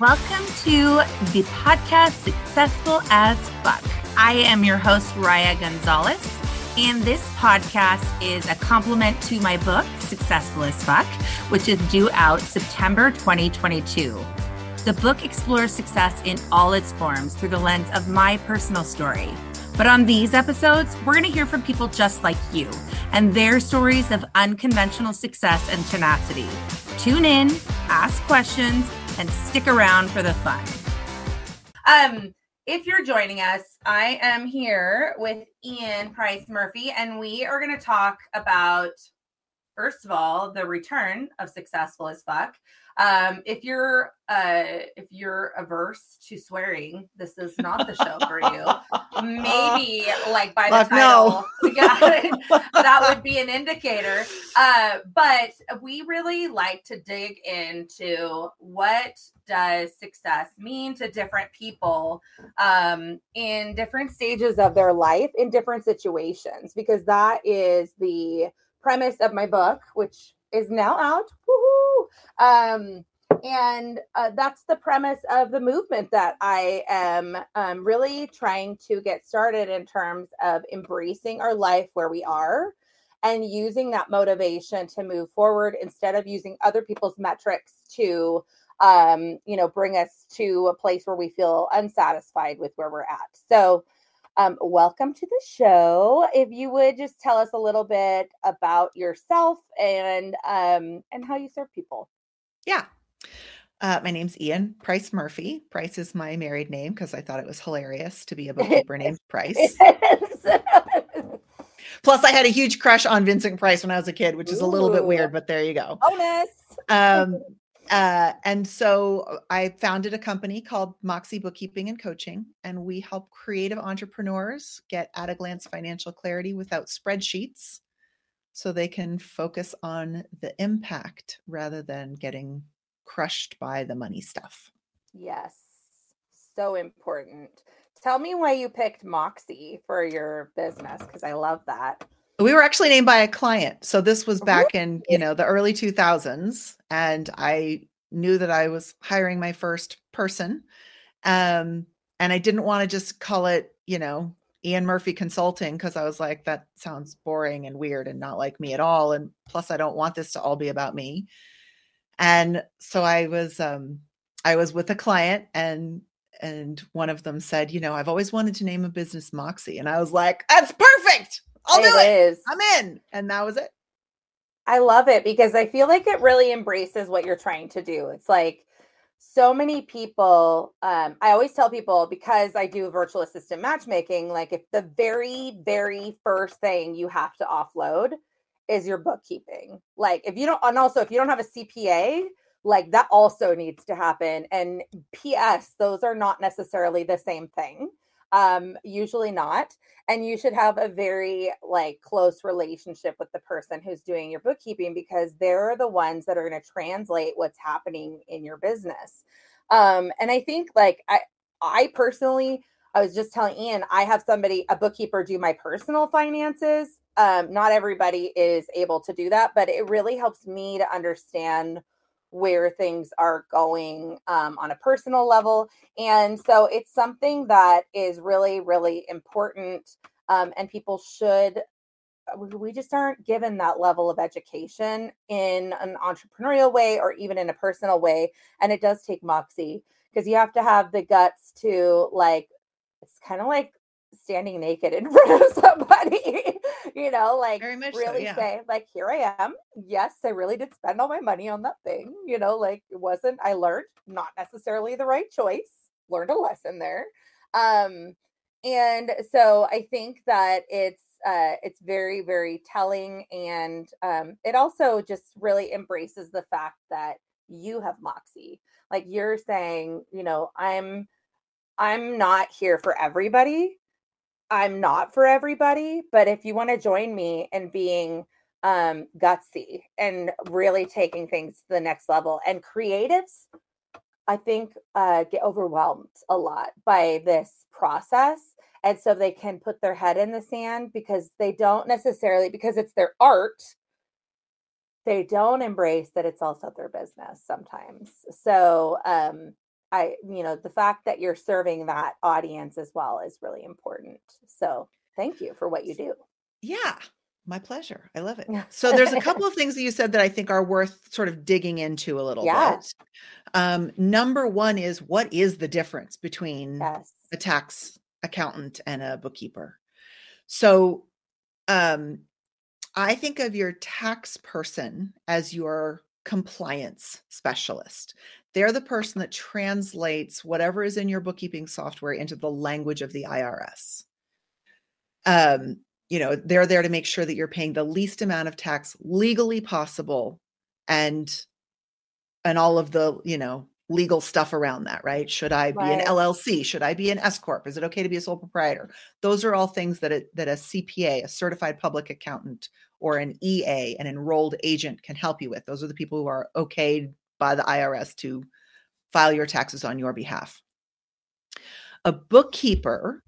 Welcome to the podcast Successful as Fuck. I am your host, Riah Gonzalez, and this podcast is a complement to my book, Successful as Fuck, which is due out September 2022. The book explores success in all its forms through the lens of my personal story. But on these episodes, we're going to hear from people just like you and their stories of unconventional success and tenacity. Tune in, ask questions, and stick around for the fun. Um, if you're joining us, I am here with Ean Price Murphy, and we are going to talk about, first of all, the return of Successful as Fuck. Um, if you're uh, if you're averse to swearing, this is not the show for you. Maybe like by the title, no. yeah, that would be an indicator. Uh, but we really like to dig into what does success mean to different people um, in different stages of their life in different situations, because that is the premise of my book, which is now out. Um, and uh, that's the premise of the movement that I am um, really trying to get started in terms of embracing our life where we are and using that motivation to move forward instead of using other people's metrics to um, you know bring us to a place where we feel unsatisfied with where we're at so um, welcome to the show. If you would just tell us a little bit about yourself and um, and how you serve people. Yeah. Uh, my name's Ean Price Murphy. Price is my married name because I thought it was hilarious to be a bookkeeper named Price. Plus, I had a huge crush on Vincent Price when I was a kid, which is a little bit weird, but there you go. Bonus. Um, uh, and so I founded a company called Moxie Bookkeeping and Coaching, and we help creative entrepreneurs get at a glance financial clarity without spreadsheets so they can focus on the impact rather than getting crushed by the money stuff. Yes, so important. Tell me why you picked Moxie for your business because I love that. We were actually named by a client. So this was back in, you know, the early 2000s and I knew that I was hiring my first person. Um and I didn't want to just call it, you know, Ean Murphy Consulting because I was like that sounds boring and weird and not like me at all and plus I don't want this to all be about me. And so I was um I was with a client and and one of them said, you know, I've always wanted to name a business Moxie and I was like, that's perfect. I'll it do it. Is. I'm in. And that was it. I love it because I feel like it really embraces what you're trying to do. It's like so many people, um, I always tell people because I do virtual assistant matchmaking, like if the very, very first thing you have to offload is your bookkeeping. Like if you don't, and also if you don't have a CPA, like that also needs to happen. And PS, those are not necessarily the same thing um usually not and you should have a very like close relationship with the person who's doing your bookkeeping because they're the ones that are going to translate what's happening in your business. Um and i think like i i personally i was just telling ean i have somebody a bookkeeper do my personal finances. Um not everybody is able to do that but it really helps me to understand where things are going um, on a personal level. And so it's something that is really, really important. Um, and people should, uh, we just aren't given that level of education in an entrepreneurial way or even in a personal way. And it does take moxie because you have to have the guts to like, it's kind of like standing naked in front of somebody, you know, like really so, yeah. say, like, here I am. Yes, I really did spend all my money on that thing. You know, like it wasn't, I learned not necessarily the right choice, learned a lesson there. Um, and so I think that it's uh, it's very very telling and um, it also just really embraces the fact that you have moxie like you're saying you know i'm i'm not here for everybody I'm not for everybody, but if you want to join me in being um, gutsy and really taking things to the next level, and creatives, I think, uh, get overwhelmed a lot by this process. And so they can put their head in the sand because they don't necessarily, because it's their art, they don't embrace that it's also their business sometimes. So, um, I, you know, the fact that you're serving that audience as well is really important. So thank you for what you do. Yeah, my pleasure. I love it. So there's a couple of things that you said that I think are worth sort of digging into a little yeah. bit. Um, number one is what is the difference between yes. a tax accountant and a bookkeeper? So um, I think of your tax person as your compliance specialist. They're the person that translates whatever is in your bookkeeping software into the language of the IRS. Um, you know, they're there to make sure that you're paying the least amount of tax legally possible and and all of the, you know, legal stuff around that, right? Should I be right. an LLC? Should I be an S corp? Is it okay to be a sole proprietor? Those are all things that it, that a CPA, a certified public accountant, or an EA, an enrolled agent, can help you with. Those are the people who are okayed by the IRS to file your taxes on your behalf. A bookkeeper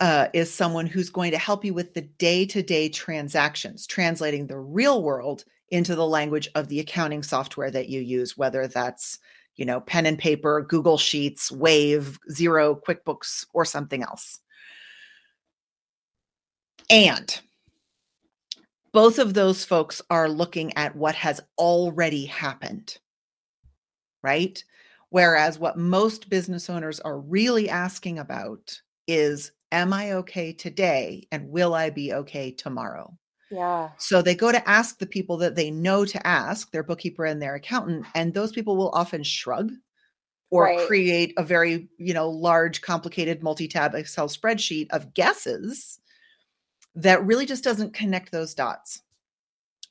uh, is someone who's going to help you with the day to day transactions, translating the real world into the language of the accounting software that you use, whether that's you know, pen and paper, Google Sheets, Wave, Xero, QuickBooks, or something else. And both of those folks are looking at what has already happened, right? Whereas what most business owners are really asking about is Am I okay today? And will I be okay tomorrow? Yeah. So they go to ask the people that they know to ask, their bookkeeper and their accountant, and those people will often shrug or right. create a very, you know, large complicated multi-tab Excel spreadsheet of guesses that really just doesn't connect those dots.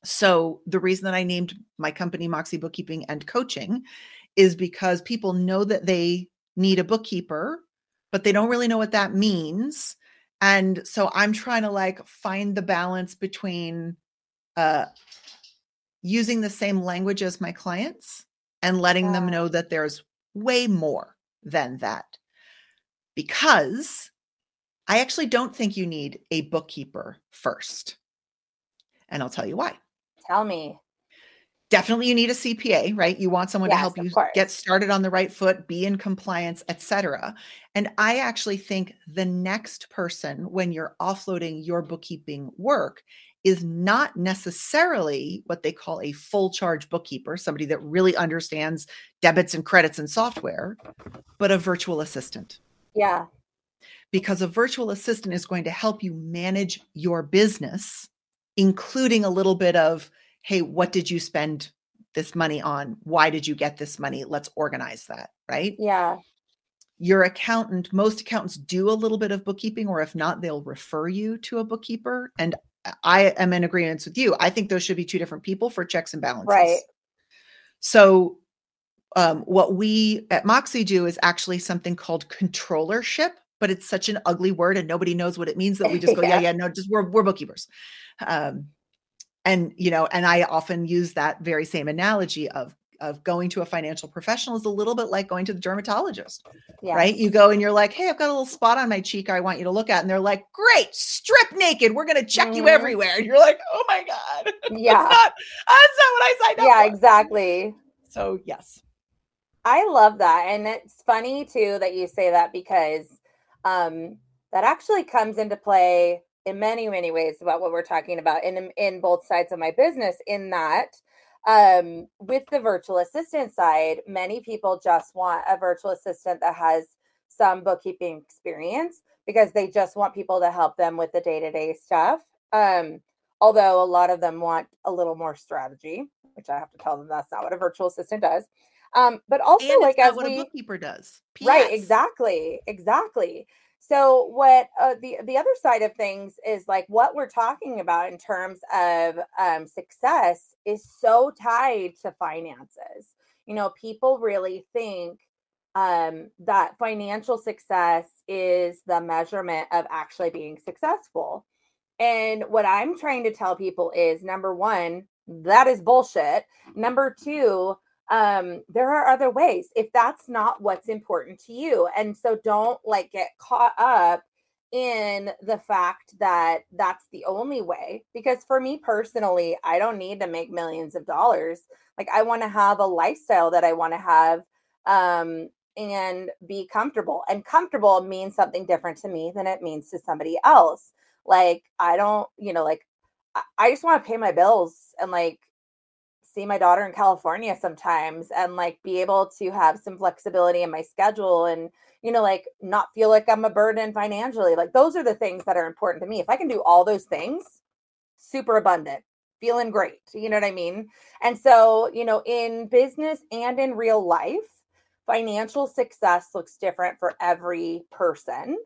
So the reason that I named my company Moxie Bookkeeping and Coaching is because people know that they need a bookkeeper, but they don't really know what that means. And so i'm trying to like find the balance between uh using the same language as my clients and letting yeah. them know that there's way more than that. Because i actually don't think you need a bookkeeper first. And i'll tell you why. Tell me definitely you need a cpa right? You want someone yes, to help you get started on the right foot be in compliance etc and i actually think the next person when you're offloading your bookkeeping work is not necessarily what they call a full charge bookkeeper somebody that really understands debits and credits and software but a virtual assistant. Yeah. Because a virtual assistant is going to help you manage your business including a little bit of hey, what did you spend this money on? Why did you get this money? Let's organize that, right? Yeah. Your accountant, most accountants do a little bit of bookkeeping, or if not, they'll refer you to a bookkeeper. And I am in agreement with you. I think those should be two different people for checks and balances. Right. So, um, what we at Moxie do is actually something called controllership, but it's such an ugly word and nobody knows what it means that we just go, yeah, yeah, yeah no, just we're, we're bookkeepers. Um, and you know and i often use that very same analogy of of going to a financial professional is a little bit like going to the dermatologist yes. right you go and you're like hey i've got a little spot on my cheek i want you to look at and they're like great strip naked we're going to check mm. you mm-hmm. everywhere and you're like oh my god yeah that's, not, that's not what i signed up yeah for. exactly so yes i love that and it's funny too that you say that because um that actually comes into play in many many ways about what we're talking about in in both sides of my business in that um, with the virtual assistant side many people just want a virtual assistant that has some bookkeeping experience because they just want people to help them with the day-to-day stuff um, although a lot of them want a little more strategy which i have to tell them that's not what a virtual assistant does um, but also and like as what we, a bookkeeper does PS. right exactly exactly so what uh, the the other side of things is like what we're talking about in terms of um, success is so tied to finances. You know, people really think um, that financial success is the measurement of actually being successful. And what I'm trying to tell people is number one, that is bullshit. Number two, um there are other ways if that's not what's important to you and so don't like get caught up in the fact that that's the only way because for me personally i don't need to make millions of dollars like i want to have a lifestyle that i want to have um and be comfortable. And comfortable means something different to me than it means to somebody else. Like, I don't, you know, like, I just want to pay my bills and like see my daughter in California sometimes and like be able to have some flexibility in my schedule and you know like not feel like I'm a burden financially. Like those are the things that are important to me. If I can do all those things, super abundant, feeling great. You know what I mean? And so, you know, in business and in real life, financial success looks different for every person.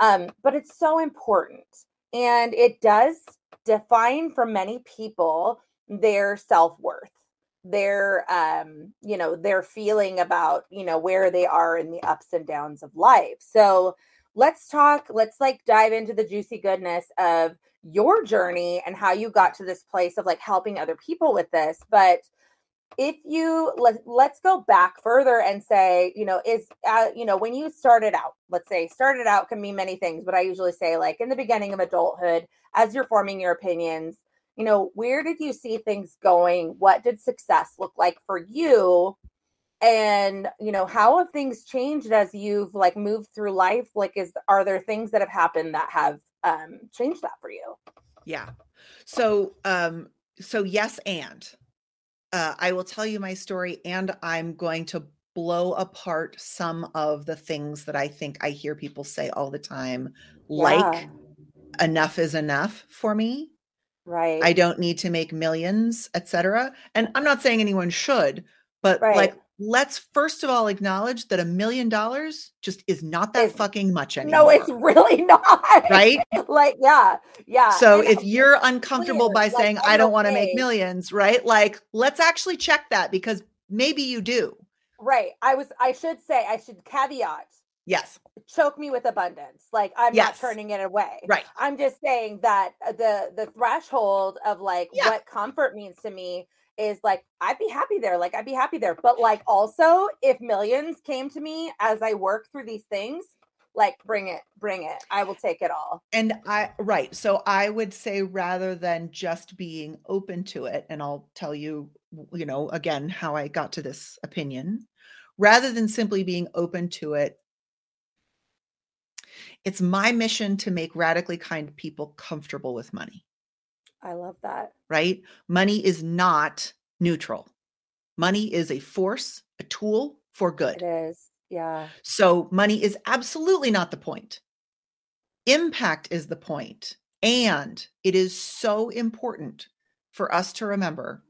Um, but it's so important. And it does define for many people their self-worth their um you know their feeling about you know where they are in the ups and downs of life. So let's talk let's like dive into the juicy goodness of your journey and how you got to this place of like helping other people with this. But if you let, let's go back further and say you know is uh, you know when you started out let's say started out can mean many things but i usually say like in the beginning of adulthood as you're forming your opinions you know, where did you see things going? What did success look like for you? And, you know, how have things changed as you've like moved through life? Like, is are there things that have happened that have um changed that for you? Yeah. So, um, so yes, and uh, I will tell you my story, and I'm going to blow apart some of the things that I think I hear people say all the time, yeah. like enough is enough for me Right. I don't need to make millions, etc. And I'm not saying anyone should, but right. like let's first of all acknowledge that a million dollars just is not that it's, fucking much anymore. No, it's really not. Right? like, yeah, yeah. So if you're uncomfortable clear, by like, saying I don't want to make millions, right? Like, let's actually check that because maybe you do. Right. I was I should say I should caveat Yes. Choke me with abundance. Like I'm yes. not turning it away. Right. I'm just saying that uh, the the threshold of like yeah. what comfort means to me is like I'd be happy there. Like I'd be happy there. But like also if millions came to me as I work through these things, like bring it, bring it. I will take it all. And I right. So I would say rather than just being open to it, and I'll tell you, you know, again how I got to this opinion, rather than simply being open to it it's my mission to make radically kind people comfortable with money. I love that. Right? Money is not neutral. Money is a force, a tool for good. It is. Yeah. So money is absolutely not the point. Impact is the point. And it is so important for us to remember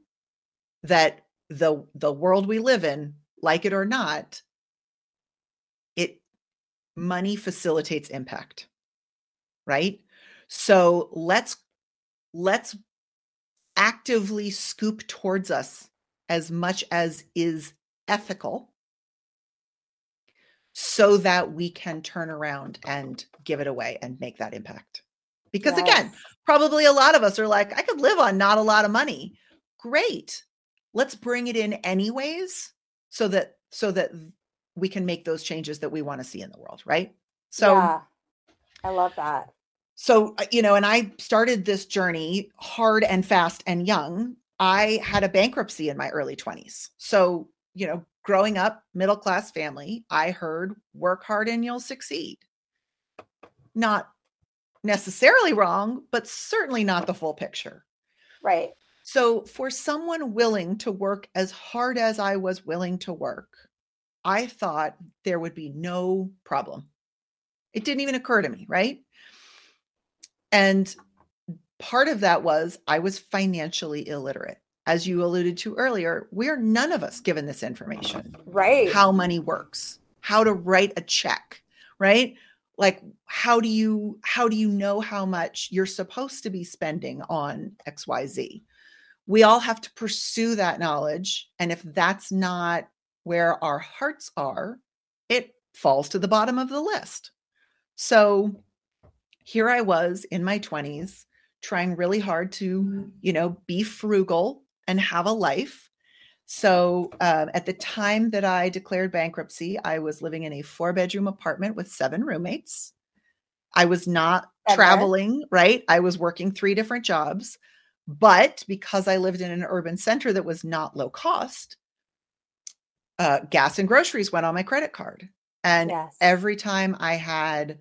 that the the world we live in, like it or not, money facilitates impact right? So let's let's actively scoop towards us as much as is ethical so that we can turn around and give it away and make that impact. Because yes. again probably a lot of us are like i could live on not a lot of money. Great. Let's bring it in anyways so that so that we can make those changes that we want to see in the world, right? So yeah, I love that. So, uh, you know, and I started this journey hard and fast and young. I had a bankruptcy in my early 20s. So, you know, growing up, middle class family, I heard work hard and you'll succeed. Not necessarily wrong, but certainly not the full picture. Right. So, for someone willing to work as hard as I was willing to work, I thought there would be no problem. It didn't even occur to me, right? And part of that was I was financially illiterate. As you alluded to earlier, we're none of us given this information. Right. How money works, how to write a check, right? Like how do you how do you know how much you're supposed to be spending on XYZ? We all have to pursue that knowledge and if that's not where our hearts are, it falls to the bottom of the list. So here I was in my 20s trying really hard to, mm-hmm. you know, be frugal and have a life. So uh, at the time that I declared bankruptcy, I was living in a four bedroom apartment with seven roommates. I was not okay. traveling, right? I was working three different jobs. But because I lived in an urban center that was not low cost, uh, gas and groceries went on my credit card. And Yes. every time I had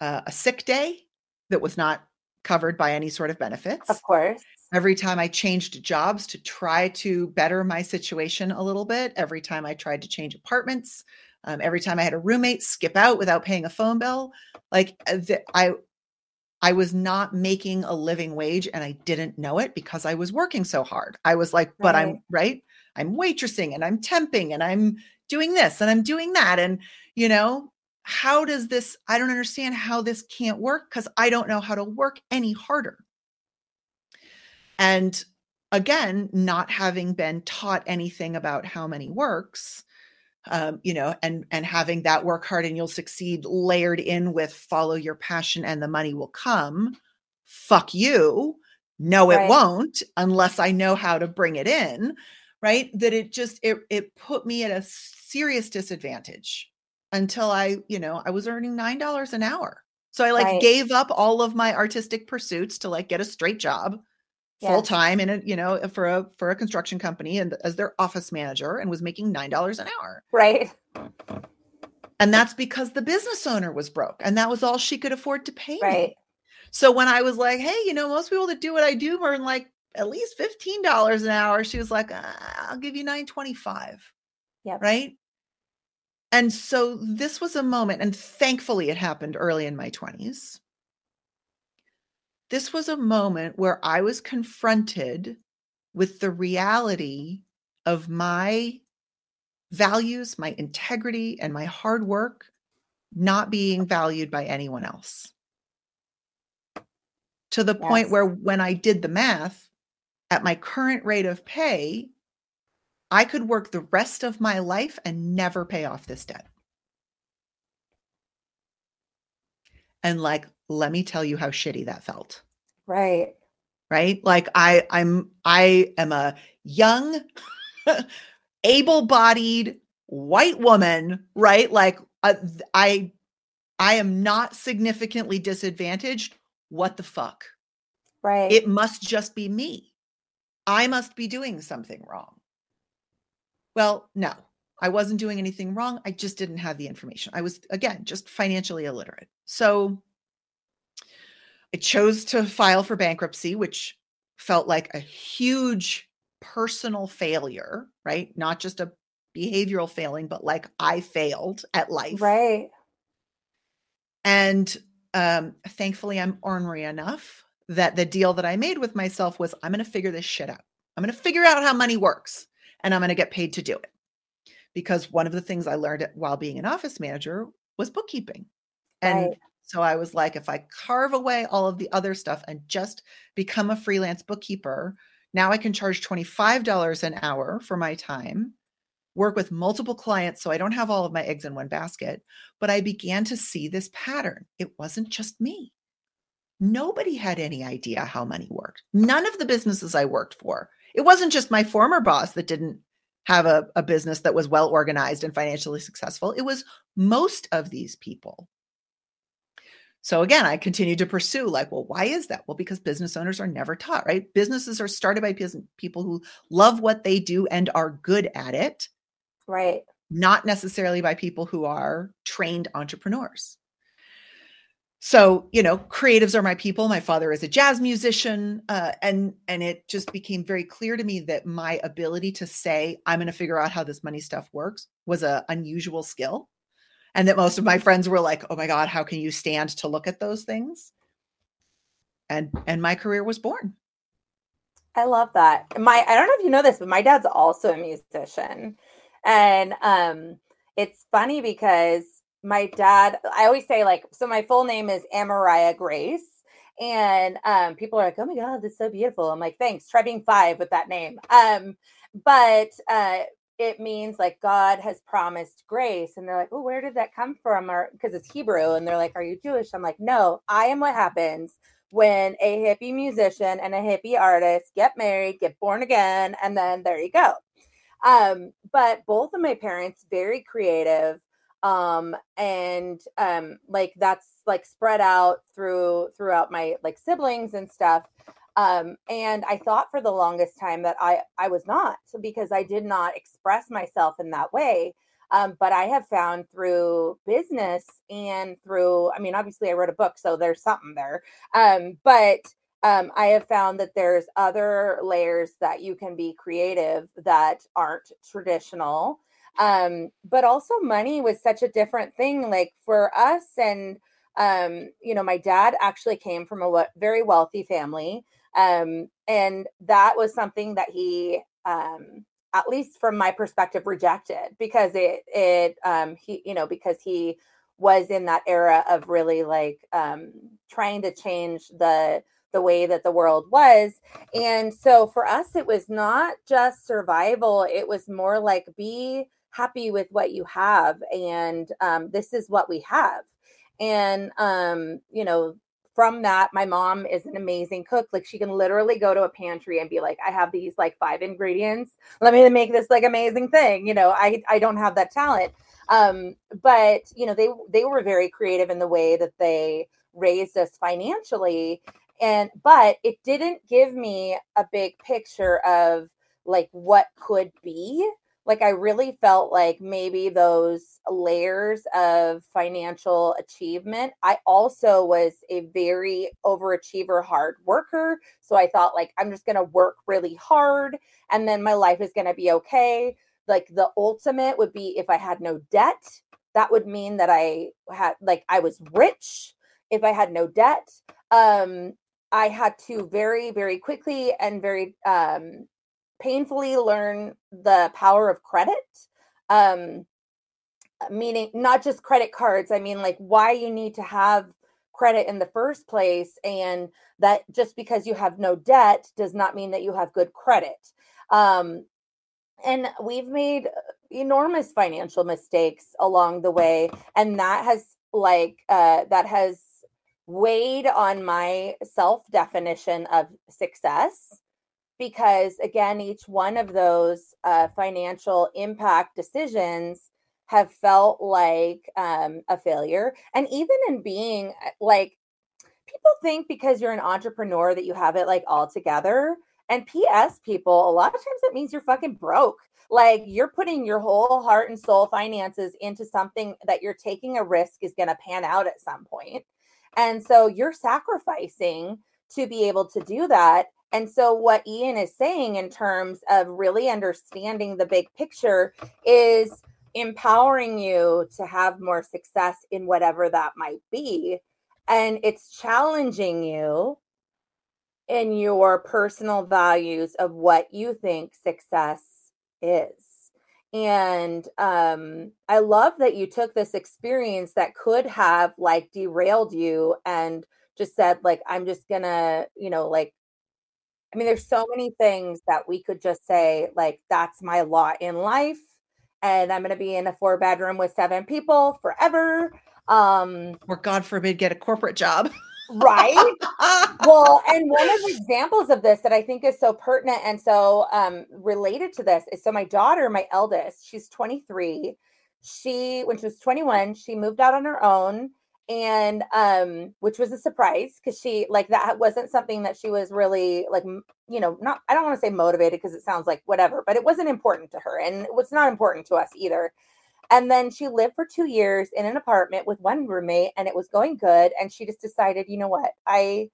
uh, a sick day that was not covered by any sort of benefits, Of course. every time I changed jobs to try to better my situation a little bit, every time I tried to change apartments, um, every time I had a roommate skip out without paying a phone bill, like uh, the, I, I was not making a living wage and I didn't know it because I was working so hard. I was like, but I'm right. I'm waitressing and I'm temping and I'm doing this and I'm doing that. And, you know, how does this, I don't understand how this can't work because I don't know how to work any harder. And again, not having been taught anything about how money works, um, you know, and and having that work hard and you'll succeed layered in with follow your passion and the money will come. Fuck you. No, it won't unless I know how to bring it in. Right. That it just it it put me at a serious disadvantage until I, you know, I was earning nine dollars an hour. So I like Right. gave up all of my artistic pursuits to like get a straight job Yeah. full time in a you know for a for a construction company and as their office manager and was making nine dollars an hour Right. and that's because the business owner was broke and that was all she could afford to pay Right. me so when i was like hey you know most people that do what i do earn like at least $15 an hour she was like "Ah, i'll give you 925 Yep. right and so this was a moment and thankfully it happened early in my 20s this was a moment where I was confronted with the reality of my values, my integrity, and my hard work not being valued by anyone else. To the point where when I did the math, at my current rate of pay, I could work the rest of my life and never pay off this debt. And like, let me tell you how shitty that felt Right. right like i i'm i am a young able-bodied white woman right like uh, i i am not significantly disadvantaged what the fuck Right. it must just be me i must be doing something wrong. Well no i wasn't doing anything wrong i just didn't have the information. I was again just financially illiterate. So i chose to file for bankruptcy which felt like a huge personal failure right? Not just a behavioral failing but like i failed at life. Right. and um, thankfully, I'm ornery enough that the deal that I made with myself was I'm going to figure this shit out. I'm going to figure out how money works and I'm going to get paid to do it. Because one of the things I learned while being an office manager was bookkeeping. And Right. so I was like, if I carve away all of the other stuff and just become a freelance bookkeeper, now I can charge $25 an hour for my time, work with multiple clients so I don't have all of my eggs in one basket. But I began to see this pattern. It wasn't just me. Nobody had any idea how money worked. None of the businesses I worked for. It wasn't just my former boss that didn't have a, a business that was well organized and financially successful. It was most of these people. So again, I continued to pursue like, well, why is that? Well, because business owners are never taught, right? Businesses are started by people who love what they do and are good at it, Right. not necessarily by people who are trained entrepreneurs. So, you know, creatives are my people. My father is a jazz musician, uh, and and it just became very clear to me that my ability to say I'm going to figure out how this money stuff works was a unusual skill, and that most of my friends were like, "Oh my god, how can you stand to look at those things?" And and my career was born. I love that. My I don't know if you know this, but my dad's also a musician. And um it's funny because my dad I always say like so my full name is Amariah Grace and um people are like, "Oh my god, that's so beautiful." I'm like, "Thanks. Try being 5 with that name." Um but uh it means like God has promised grace and they're like, "Oh, where did that come from?" or because it's Hebrew and they're like, "Are you Jewish?" I'm like, "No, I am what happens when a hippie musician and a hippie artist get married, get born again, and then there you go. Um, but both of my parents very creative, um, and um, like that's like spread out through throughout my like siblings and stuff. Um, and I thought for the longest time that I I was not because I did not express myself in that way. Um, but I have found through business and through, I mean, obviously I wrote a book, so there's something there. Um, but um, I have found that there's other layers that you can be creative that aren't traditional. Um, but also money was such a different thing. Like for us, and um, you know, my dad actually came from a very wealthy family. Um, and that was something that he um at least from my perspective rejected because it it um he you know because he was in that era of really like um trying to change the the way that the world was. And so for us, it was not just survival, it was more like be happy with what you have. And um, this is what we have. And, um, you know, from that, my mom is an amazing cook. Like she can literally go to a pantry and be like, I have these like five ingredients. Let me make this like amazing thing. You know, I, I don't have that talent. Um, but you know, they they were very creative in the way that they raised us financially and but it didn't give me a big picture of like what could be like i really felt like maybe those layers of financial achievement i also was a very overachiever hard worker so i thought like i'm just going to work really hard and then my life is going to be okay. Like the ultimate would be if i had no debt that would mean that i had like i was rich if i had no debt. Um I had to very, very quickly and very um, painfully learn the power of credit. Um, meaning not just credit cards, I mean, like why you need to have credit in the first place, and that just because you have no debt does not mean that you have good credit. Um, and we've made enormous financial mistakes along the way, and that has like uh, that has weighed on my self definition of success because again each one of those uh, financial impact decisions have felt like um, a failure. And even in being uh, like people think because you're an entrepreneur that you have it like all together. And ps people a lot of times that means you're fucking broke. Like you're putting your whole heart and soul finances into something that you're taking a risk is going to pan out at some point. And so you're sacrificing to be able to do that. And so, what Ean is saying in terms of really understanding the big picture is empowering you to have more success in whatever that might be. And it's challenging you in your personal values of what you think success is. And um, I love that you took this experience that could have like derailed you and just said, like, I'm just gonna, you know, like, I mean, there's so many things that we could just say, like, that's my lot in life. And I'm gonna be in a four bedroom with seven people forever. Um, or God forbid, get a corporate job. right well and one of the examples of this that i think is so pertinent and so um, related to this is so my daughter my eldest she's 23 she when she was 21 she moved out on her own and um which was a surprise because she like that wasn't something that she was really like you know not i don't want to say motivated because it sounds like whatever but it wasn't important to her and it was not important to us either and then she lived for two years in an apartment with one roommate and it was going good. And she just decided, you know what? I,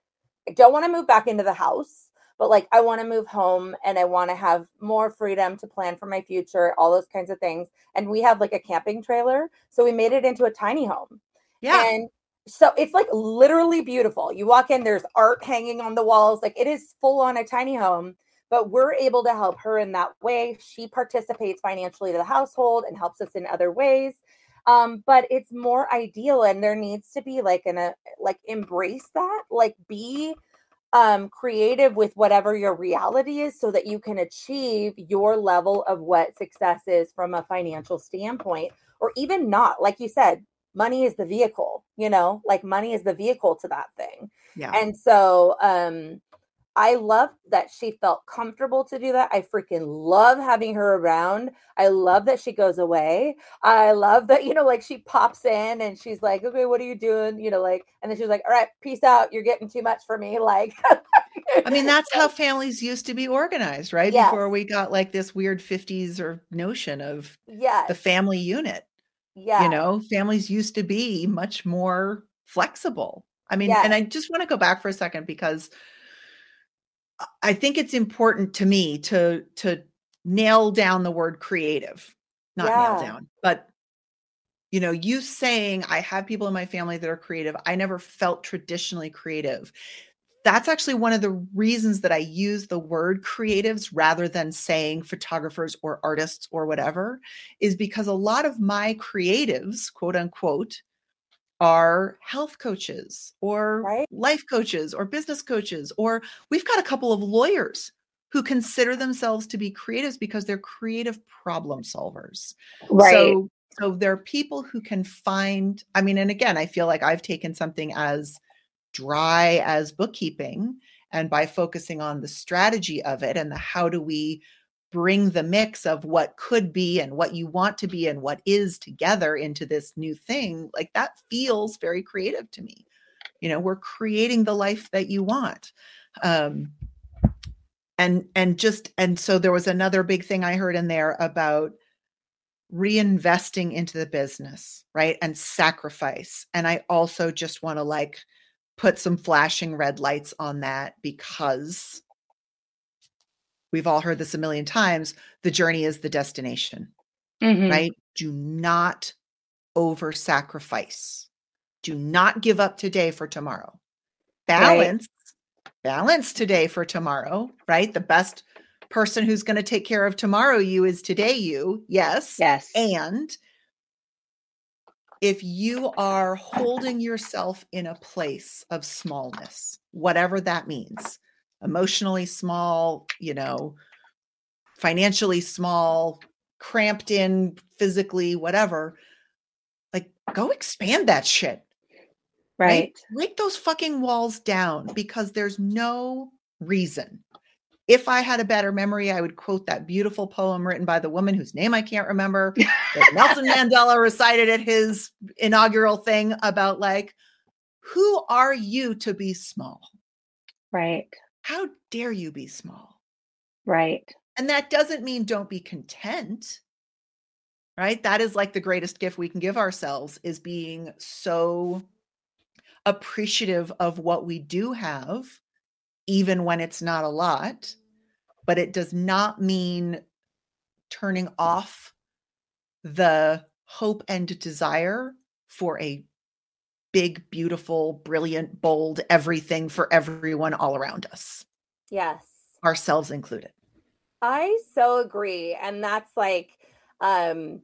I don't want to move back into the house, but like I want to move home and I want to have more freedom to plan for my future, all those kinds of things. And we have like a camping trailer. So we made it into a tiny home. Yeah. And so it's like literally beautiful. You walk in, there's art hanging on the walls. Like it is full on a tiny home but we're able to help her in that way. She participates financially to the household and helps us in other ways. Um, but it's more ideal, and there needs to be like an a like embrace that, like be um creative with whatever your reality is so that you can achieve your level of what success is from a financial standpoint or even not like you said money is the vehicle you know like money is the vehicle to that thing yeah and so um I love that she felt comfortable to do that. I freaking love having her around. I love that she goes away. I love that, you know, like she pops in and she's like, okay, what are you doing? You know, like, and then she's like, all right, peace out. You're getting too much for me. Like, I mean, that's how families used to be organized, right? Yes. Before we got like this weird 50s or notion of yes. the family unit. Yeah. You know, families used to be much more flexible. I mean, Yes. and I just want to go back for a second because I- I think it's important to me to to nail down the word creative. Not nail down, but you know, you saying I have people in my family that are creative. I never felt traditionally creative. That's actually one of the reasons that I use the word creatives rather than saying photographers or artists or whatever, is because a lot of my creatives, quote unquote, are health coaches or Right. life coaches or business coaches, or we've got a couple of lawyers who consider themselves to be creatives because they're creative problem solvers. Right. So, so there are people who can find, I mean, and again, I feel like I've taken something as dry as bookkeeping. And by focusing on the strategy of it and the how do we bring the mix of what could be and what you want to be and what is together into this new thing, like that feels very creative to me. You know, we're creating the life that you want. Um, and and just and so there was another big thing I heard in there about reinvesting into the business, right? And sacrifice. And I also just want to like put some flashing red lights on that because we've all heard this a million times the journey is the destination, Mhm. right? Do not over sacrifice. Do not give up today for tomorrow. Balance, balance today for tomorrow, right? The best person who's going to take care of tomorrow you is today you. Yes. Yes. And if you are holding yourself in a place of smallness, whatever that means, emotionally small, you know, financially small, cramped in physically, whatever, like go expand that shit. right. Break those fucking walls down because there's no reason. If I had a better memory, I would quote that beautiful poem written by the woman whose name I can't remember that Nelson Mandela recited at his inaugural thing about like, who are you to be small? Right. How dare you be small? Right. And that doesn't mean don't be content. Right? That is like the greatest gift we can give ourselves is being so appreciative of what we do have even when it's not a lot, but it does not mean turning off the hope and desire for a big, beautiful, brilliant, bold everything for everyone all around us, Yes. ourselves included. I so agree. And that's like, um,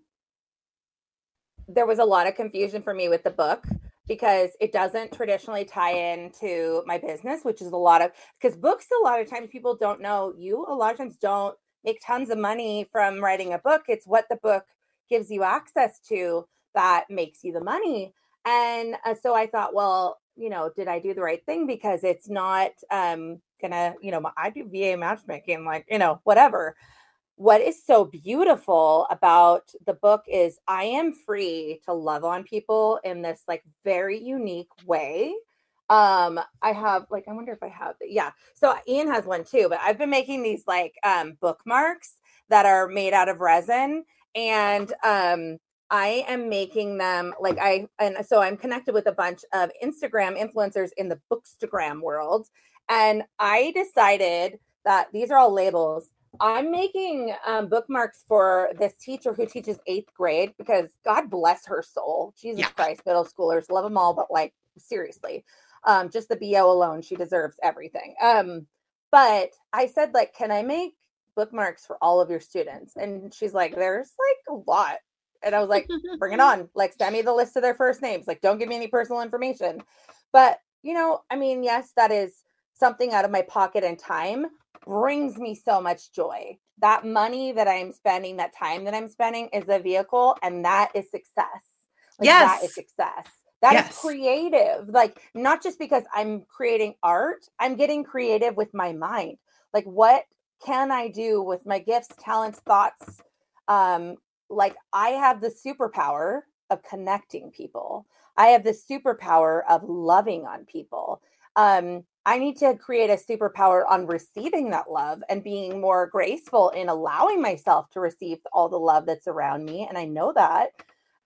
there was a lot of confusion for me with the book because it doesn't traditionally tie into my business, which is a lot of because books, a lot of times people don't know you, a lot of times don't make tons of money from writing a book. It's what the book gives you access to that makes you the money. And uh, so I thought, well, you know, did I do the right thing? Because it's not um gonna, you know, I do VA matchmaking, like, you know, whatever. What is so beautiful about the book is I am free to love on people in this like very unique way. Um, I have like, I wonder if I have, yeah. So Ean has one too, but I've been making these like um bookmarks that are made out of resin and um I am making them like I and so I'm connected with a bunch of Instagram influencers in the bookstagram world and I decided that these are all labels. I'm making um, bookmarks for this teacher who teaches eighth grade because God bless her soul. Jesus Yeah. Christ, middle schoolers love them all, but like seriously, um, just the BO alone, she deserves everything. Um, but I said, like, can I make bookmarks for all of your students? And she's like, there's like a lot. And I was like, bring it on. Like, send me the list of their first names. Like, don't give me any personal information. But, you know, I mean, yes, that is something out of my pocket and time brings me so much joy. That money that I'm spending, that time that I'm spending is a vehicle, and that is success. Like, that is success. That is Yes. creative. Like, not just because I'm creating art, I'm getting creative with my mind. Like, what can I do with my gifts, talents, thoughts? Um, like I have the superpower of connecting people. I have the superpower of loving on people. Um, I need to create a superpower on receiving that love and being more graceful in allowing myself to receive all the love that's around me. And I know that.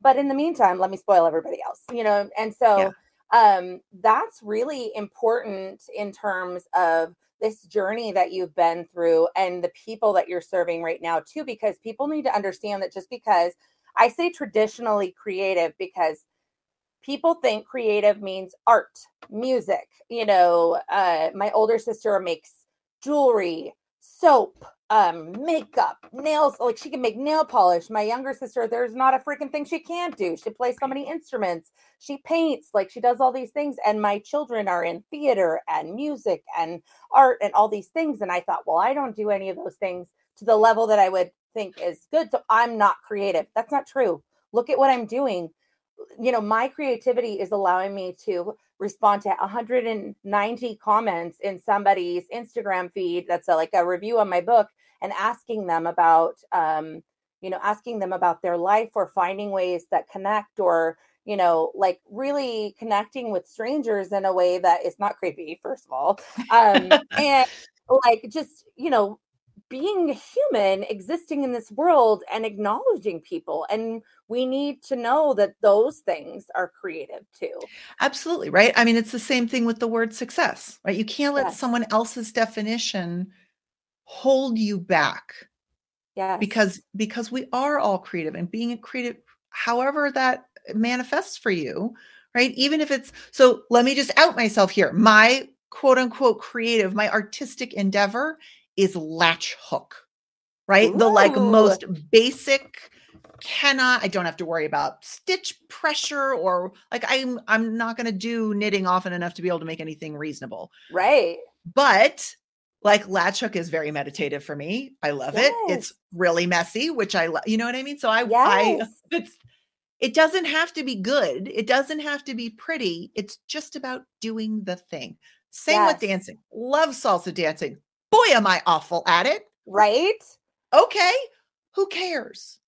But in the meantime, let me spoil everybody else, you know? And so yeah. um, that's really important in terms of this journey that you've been through and the people that you're serving right now, too, because people need to understand that just because I say traditionally creative because people think creative means art, music. You know, uh, my older sister makes jewelry, soap, um, makeup, nails. Like she can make nail polish. My younger sister, there's not a freaking thing she can't do. She plays so many instruments. She paints. Like she does all these things. And my children are in theater and music and art and all these things. And I thought, well, I don't do any of those things to the level that I would think is good. So I'm not creative. That's not true. Look at what I'm doing you know, my creativity is allowing me to respond to 190 comments in somebody's Instagram feed that's a, like a review on my book and asking them about, um, you know, asking them about their life or finding ways that connect or, you know, like really connecting with strangers in a way that is not creepy, first of all. Um, and like just, you know, being human existing in this world and acknowledging people and we need to know that those things are creative too. Absolutely right? I mean it's the same thing with the word success right? You can't let yes. someone else's definition hold you back yeah because because we are all creative and being a creative however that manifests for you right? Even if it's so let me just out myself here. My quote unquote creative my artistic endeavor is latch hook, right? Ooh. The like most basic cannot I don't have to worry about stitch pressure or like I'm I'm not going to do knitting often enough to be able to make anything reasonable. Right. But like latch hook is very meditative for me. I love yes. it. It's really messy, which I love. You know what I mean? So I yes. I it's it doesn't have to be good. It doesn't have to be pretty. It's just about doing the thing. Same yes. with dancing. Love salsa dancing boy, am I awful at it. Right. Okay. Who cares?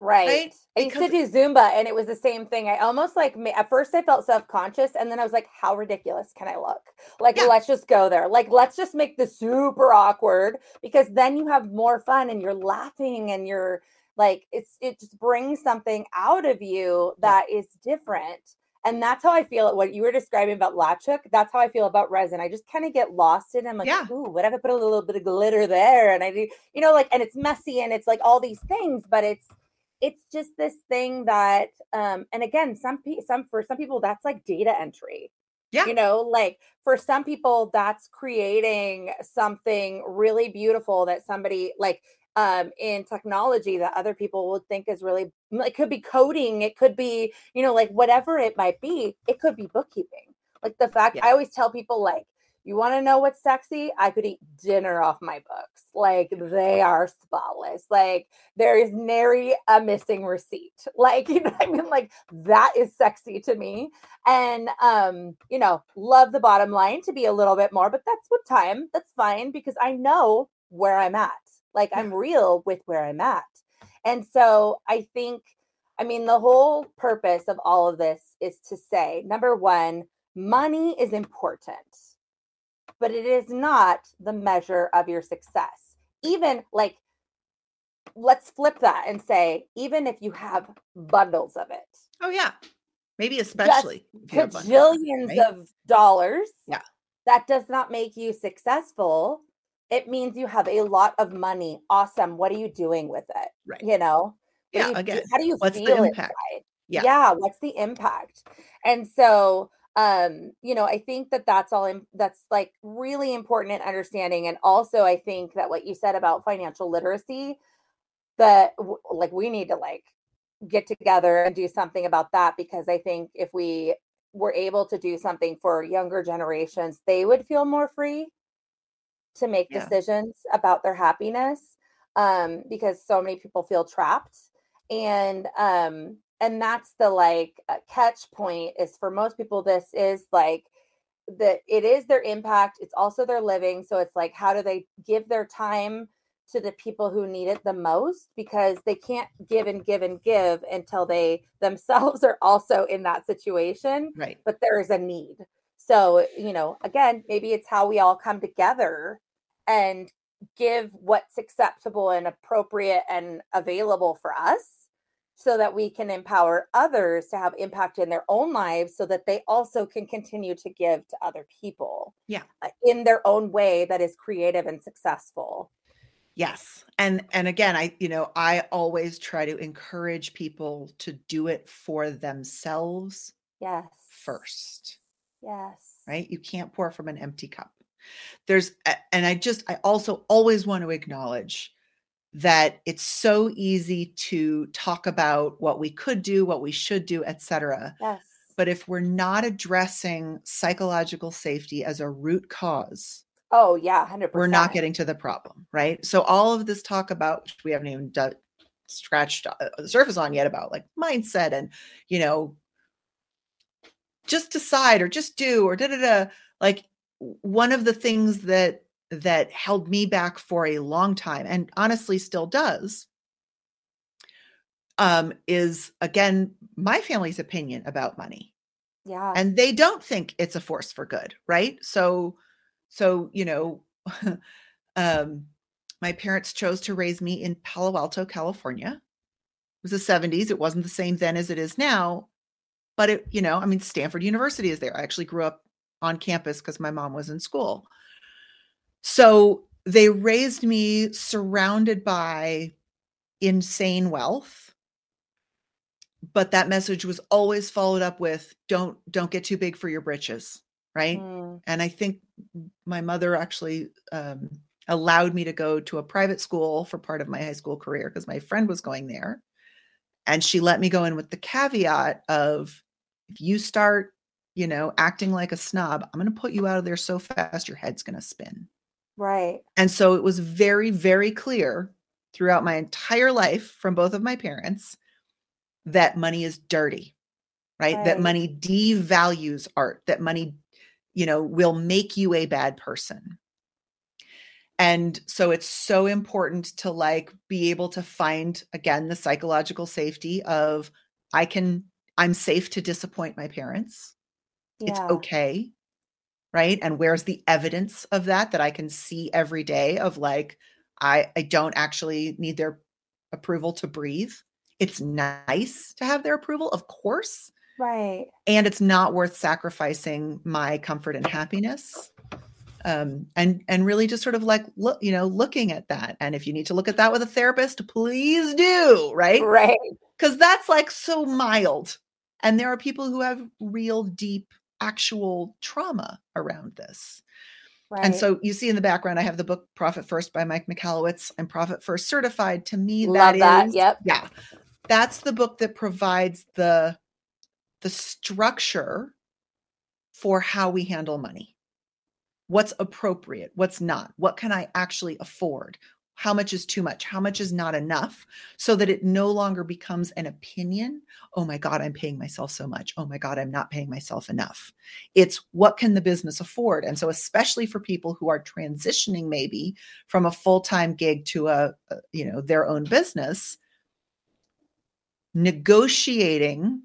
Right. right? I used to do Zumba and it was the same thing. I almost like at first I felt self-conscious and then I was like, how ridiculous can I look? Like, yeah. let's just go there. Like, let's just make this super awkward because then you have more fun and you're laughing and you're like, it's it just brings something out of you that yeah. is different. And that's how I feel what you were describing about latch hook. That's how I feel about resin. I just kind of get lost in it. I'm like, yeah. ooh, what if I put a little bit of glitter there? And I do, you know, like, and it's messy and it's like all these things, but it's it's just this thing that um and again, some people some for some people that's like data entry. Yeah. You know, like for some people, that's creating something really beautiful that somebody like um, in technology that other people would think is really it could be coding it could be you know like whatever it might be it could be bookkeeping. Like the fact yeah. i always tell people like you want to know what's sexy? I could eat dinner off my books. Like they are spotless. Like there is nary a missing receipt. Like you know i mean? Like that is sexy to me. And um you know love the bottom line to be a little bit more but that's with time. That's fine because i know where i'm at like I'm real with where I'm at. And so I think, I mean, the whole purpose of all of this is to say number one, money is important, but it is not the measure of your success. Even like, let's flip that and say, even if you have bundles of it. Oh, yeah. Maybe especially bajillions right? of dollars. Yeah. That does not make you successful it means you have a lot of money. Awesome. What are you doing with it? Right. You know? Yeah. You, again, how do you what's feel the impact? Inside? Yeah. Yeah. What's the impact? And so, um, you know, I think that that's all. In, that's like really important in understanding. And also, I think that what you said about financial literacy, that like we need to like get together and do something about that because I think if we were able to do something for younger generations, they would feel more free to make yeah. decisions about their happiness um, because so many people feel trapped and um, and that's the like uh, catch point is for most people this is like that it is their impact it's also their living so it's like how do they give their time to the people who need it the most? Because they can't give and give and give until they themselves are also in that situation right. but there is a need. So, you know, again, maybe it's how we all come together and give what's acceptable and appropriate and available for us so that we can empower others to have impact in their own lives so that they also can continue to give to other people yeah. uh, in their own way that is creative and successful. Yes and and again i you know i always try to encourage people to do it for themselves yes. first. Yes. Right? You can't pour from an empty cup there's and i just i also always want to acknowledge that it's so easy to talk about what we could do what we should do etc yes. But if we're not addressing psychological safety as a root cause oh yeah 100% we're not getting to the problem right? So all of this talk about we haven't even done, scratched uh, the surface on yet about like mindset and you know just decide or just do or da da da like one of the things that that held me back for a long time and honestly still does um is again my family's opinion about money. Yeah. And they don't think it's a force for good right? So so you know um my parents chose to raise me in Palo Alto California. It was the 70s it wasn't the same then as it is now but it you know i mean stanford university is there. I actually grew up on campus because my mom was in school. So they raised me surrounded by insane wealth. But that message was always followed up with don't don't get too big for your britches, right? Mm. And I think my mother actually um, allowed me to go to a private school for part of my high school career because my friend was going there. And she let me go in with the caveat of if you start you know, acting like a snob, I'm going to put you out of there so fast your head's going to spin. Right. And so it was very, very clear throughout my entire life from both of my parents that money is dirty, right? right? That money devalues art, that money, you know, will make you a bad person. And so it's so important to like be able to find again the psychological safety of I can I'm safe to disappoint my parents yeah. it's okay right? And where's the evidence of that that i can see every day of like i i don't actually need their approval to breathe? It's nice to have their approval of course right. and it's not worth sacrificing my comfort and happiness um and and really just sort of like look you know looking at that and if you need to look at that with a therapist please do right? Right. Because that's like so mild and there are people who have real deep actual trauma around this. Right. And so you see in the background, I have the book Profit First by Mike Michalowicz. I'm Profit First certified. To me, Love that, is, yep. yeah, that's the book that provides the the structure for how we handle money. What's appropriate? What's not? What can I actually afford? How much is too much how much is not enough so that it no longer becomes an opinion oh my god i'm paying myself so much. Oh my god i'm not paying myself enough. It's what can the business afford? And so especially for people who are transitioning maybe from a full-time gig to a, a you know their own business negotiating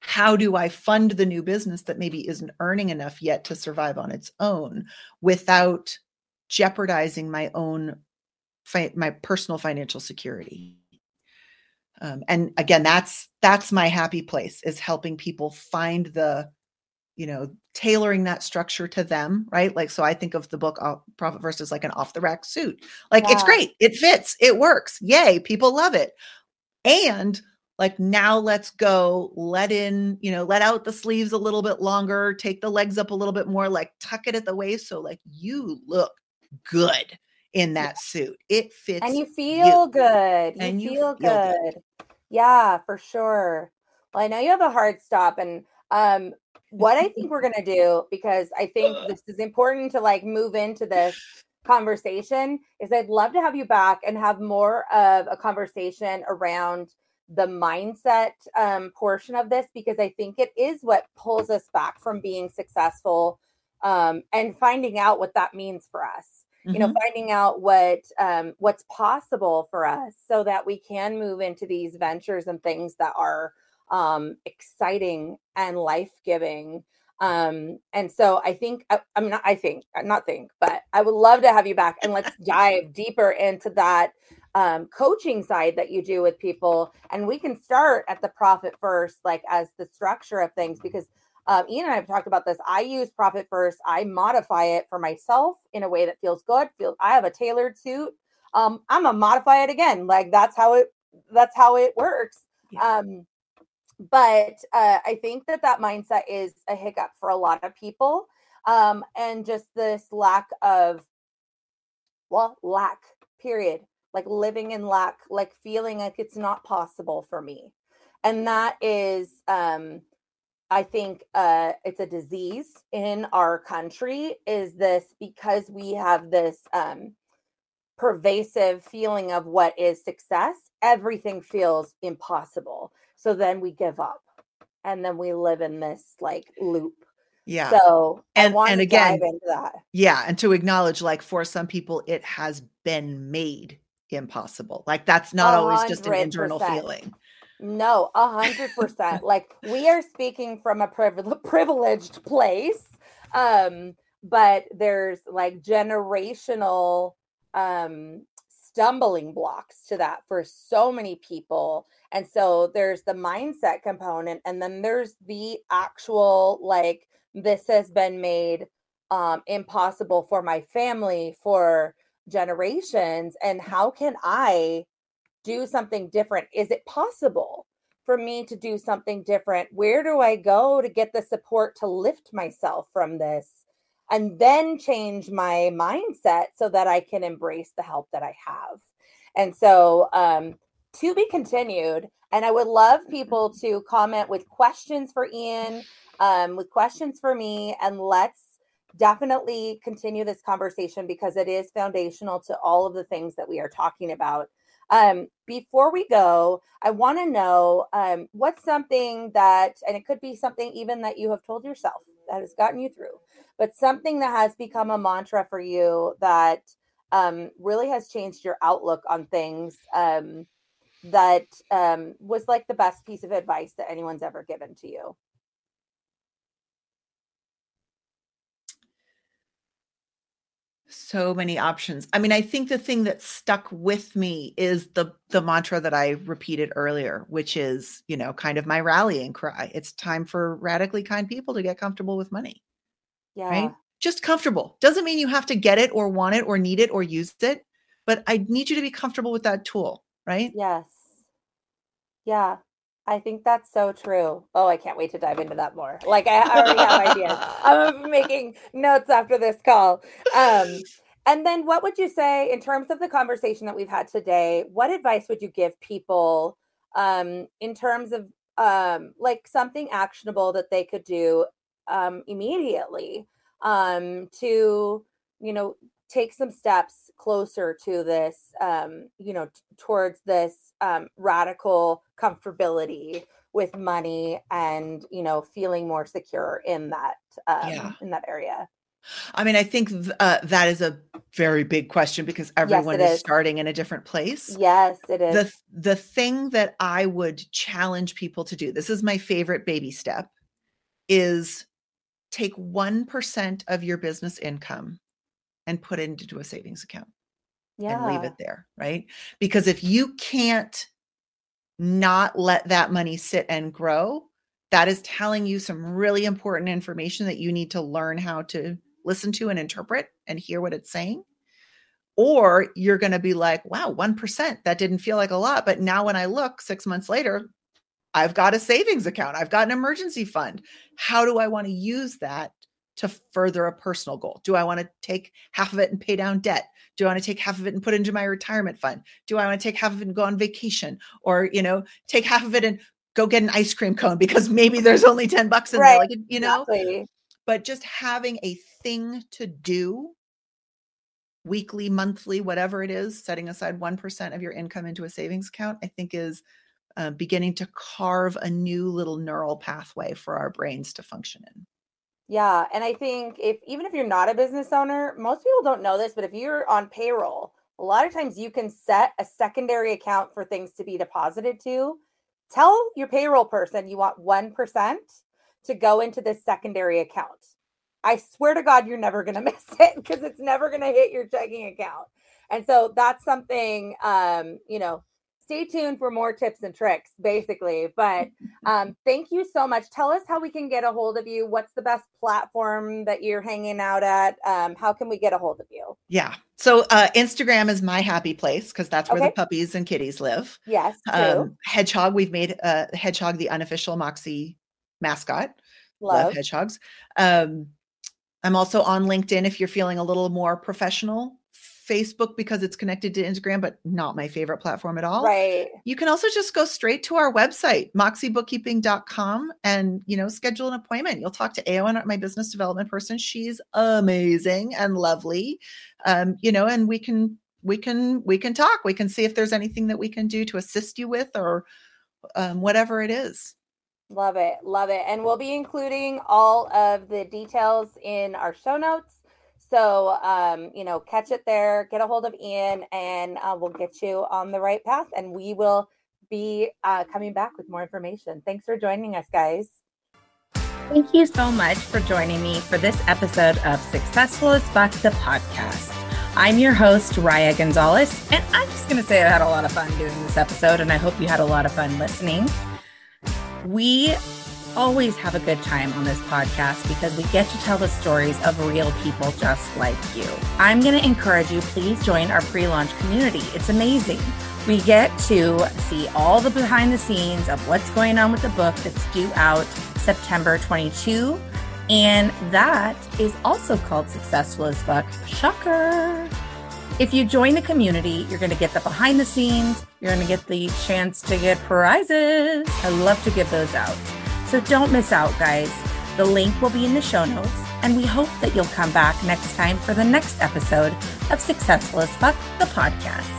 how do I fund the new business that maybe isn't earning enough yet to survive on its own without jeopardizing my own fi- my personal financial security. Um, and again, that's that's my happy place is helping people find the, you know, tailoring that structure to them, right? Like, so I think of the book Profit First as like an off the rack suit. Like, yeah. it's great, it fits, it works, yay, people love it, and like now let's go let in you know let out the sleeves a little bit longer take the legs up a little bit more like tuck it at the waist so like you look good in that suit. It fits. And you feel you. good. You and feel, you feel good. good. Yeah, for sure. Well, I know you have a hard stop and um what I think we're going to do because I think this is important to like move into this conversation is I'd love to have you back and have more of a conversation around the mindset um, portion of this because I think it is what pulls us back from being successful um, and finding out what that means for us mm-hmm. you know mm-hmm. finding out what um, what's possible for us so that we can move into these ventures and things that are um, exciting and life-giving Um, and so I think I, I mean I think not think, but I would love to have you back and let's dive deeper into that um, coaching side that you do with people. And we can start at the profit first, like as the structure of things, because um, Ean and I have talked about this. I use profit first. I modify it for myself in a way that feels good. Feel I have a tailored suit. Um, I'm gonna modify it again. Like that's how it that's how it works. Yeah. Um, but uh, I think that that mindset is a hiccup for a lot of people, um, and just this lack of, well, lack. Period. Like living in lack, like feeling like it's not possible for me, and that is, um, I think, uh, it's a disease in our country. Is this because we have this um, pervasive feeling of what is success? Everything feels impossible so then we give up and then we live in this like loop. Yeah. So and, and again, Yeah. And to acknowledge, like for some people, it has been made impossible. Like that's not 100%. always just an internal feeling. No, a hundred percent. Like we are speaking from a privileged place. Um, but there's like generational um stumbling blocks to that for so many people. And so there's the mindset component, and then there's the actual like, this has been made um, impossible for my family for generations. And how can I do something different? Is it possible for me to do something different? Where do I go to get the support to lift myself from this? and then change my mindset so that I can embrace the help that I have. And so, um, to be continued. And I would love people to comment with questions for Ean, um, with questions for me, and let's definitely continue this conversation because it is foundational to all of the things that we are talking about. Um, before we go, I want to know um, what's something that, and it could be something even that you have told yourself that has gotten you through but something that has become a mantra for you that um, really has changed your outlook on things um, that um, was like the best piece of advice that anyone's ever given to you? So many options. I mean, I think the thing that stuck with me is the the mantra that I repeated earlier, which is, you know, kind of my rallying cry. It's time for radically kind people to get comfortable with money. Yeah. Right? Just comfortable. Doesn't mean you have to get it or want it or need it or use it, but I need you to be comfortable with that tool, right? Yes. Yeah. I think that's so true. Oh, I can't wait to dive into that more. Like I already have ideas. I'm making notes after this call. Um, and then what would you say in terms of the conversation that we've had today? What advice would you give people um, in terms of um, like something actionable that they could do um, immediately um, to, you know, take some steps closer to this, um, you know, t- towards this um, radical comfortability with money and you know feeling more secure in that um, yeah. in that area. I mean, I think uh, that is a very big question because everyone yes, is, is, starting in a different place. Yes, it is. The the thing that I would challenge people to do, this is my favorite baby step, is take 1% of your business income and put it into a savings account yeah. and leave it there, right? Because if you can't not let that money sit and grow, that is telling you some really important information that you need to learn how to listen to and interpret and hear what it's saying. Or you're going to be like, wow, 1%, that didn't feel like a lot. But now when I look six months later, I've got a savings account, I've got an emergency fund. How do I want to use that to further a personal goal? Do I want to take half of it and pay down debt? Do I want to take half of it and put into my retirement fund? Do I want to take half of it and go on vacation or, you know, take half of it and go get an ice cream cone because maybe there's only 10 bucks in right. there, like, you know? Exactly. But just having a thing to do weekly, monthly, whatever it is, setting aside 1% of your income into a savings account, I think is uh, beginning to carve a new little neural pathway for our brains to function in. Yeah, and I think if even if you're not a business owner, most people don't know this, but if you're on payroll, a lot of times you can set a secondary account for things to be deposited to. Tell your payroll person you want 1% to go into this secondary account. I swear to God, you're never going to miss it because it's never going to hit your checking account. And so that's something, um, you know, stay tuned for more tips and tricks, basically. But um, thank you so much. Tell us how we can get a hold of you. What's the best platform that you're hanging out at? Um, how can we get a hold of you? Yeah. So uh, Instagram is my happy place because that's where okay. the puppies and kitties live. Yes. Um, Hedgehog, we've made uh, Hedgehog the unofficial Moxie mascot. Love, Love hedgehogs. Um, I'm also on LinkedIn if you're feeling a little more professional Facebook because it's connected to Instagram, but not my favorite platform at all. Right. You can also just go straight to our website, moxiebookkeeping.com, and you know, schedule an appointment. You'll talk to Aowen, my business development person. She's amazing and lovely. Um, you know, and we can we can we can talk. We can see if there's anything that we can do to assist you with or um, whatever it is. Love it. Love it. And we'll be including all of the details in our show notes. So, um, you know, catch it there, get a hold of Ean, and uh, we'll get you on the right path. And we will be uh, coming back with more information. Thanks for joining us, guys. Thank you so much for joining me for this episode of Successful as Fuck, the podcast. I'm your host, Riah Gonzalez, and I'm just going to say I had a lot of fun doing this episode, and I hope you had a lot of fun listening. We always have a good time on this podcast because we get to tell the stories of real people just like you. I'm going to encourage you, please join our pre launch community. It's amazing. We get to see all the behind the scenes of what's going on with the book that's due out September 22. And that is also called Successful as Fuck. Shocker. If you join the community, you're going to get the behind the scenes. You're going to get the chance to get prizes. I love to give those out. So don't miss out, guys. The link will be in the show notes, and we hope that you'll come back next time for the next episode of Successful as Fuck, the podcast.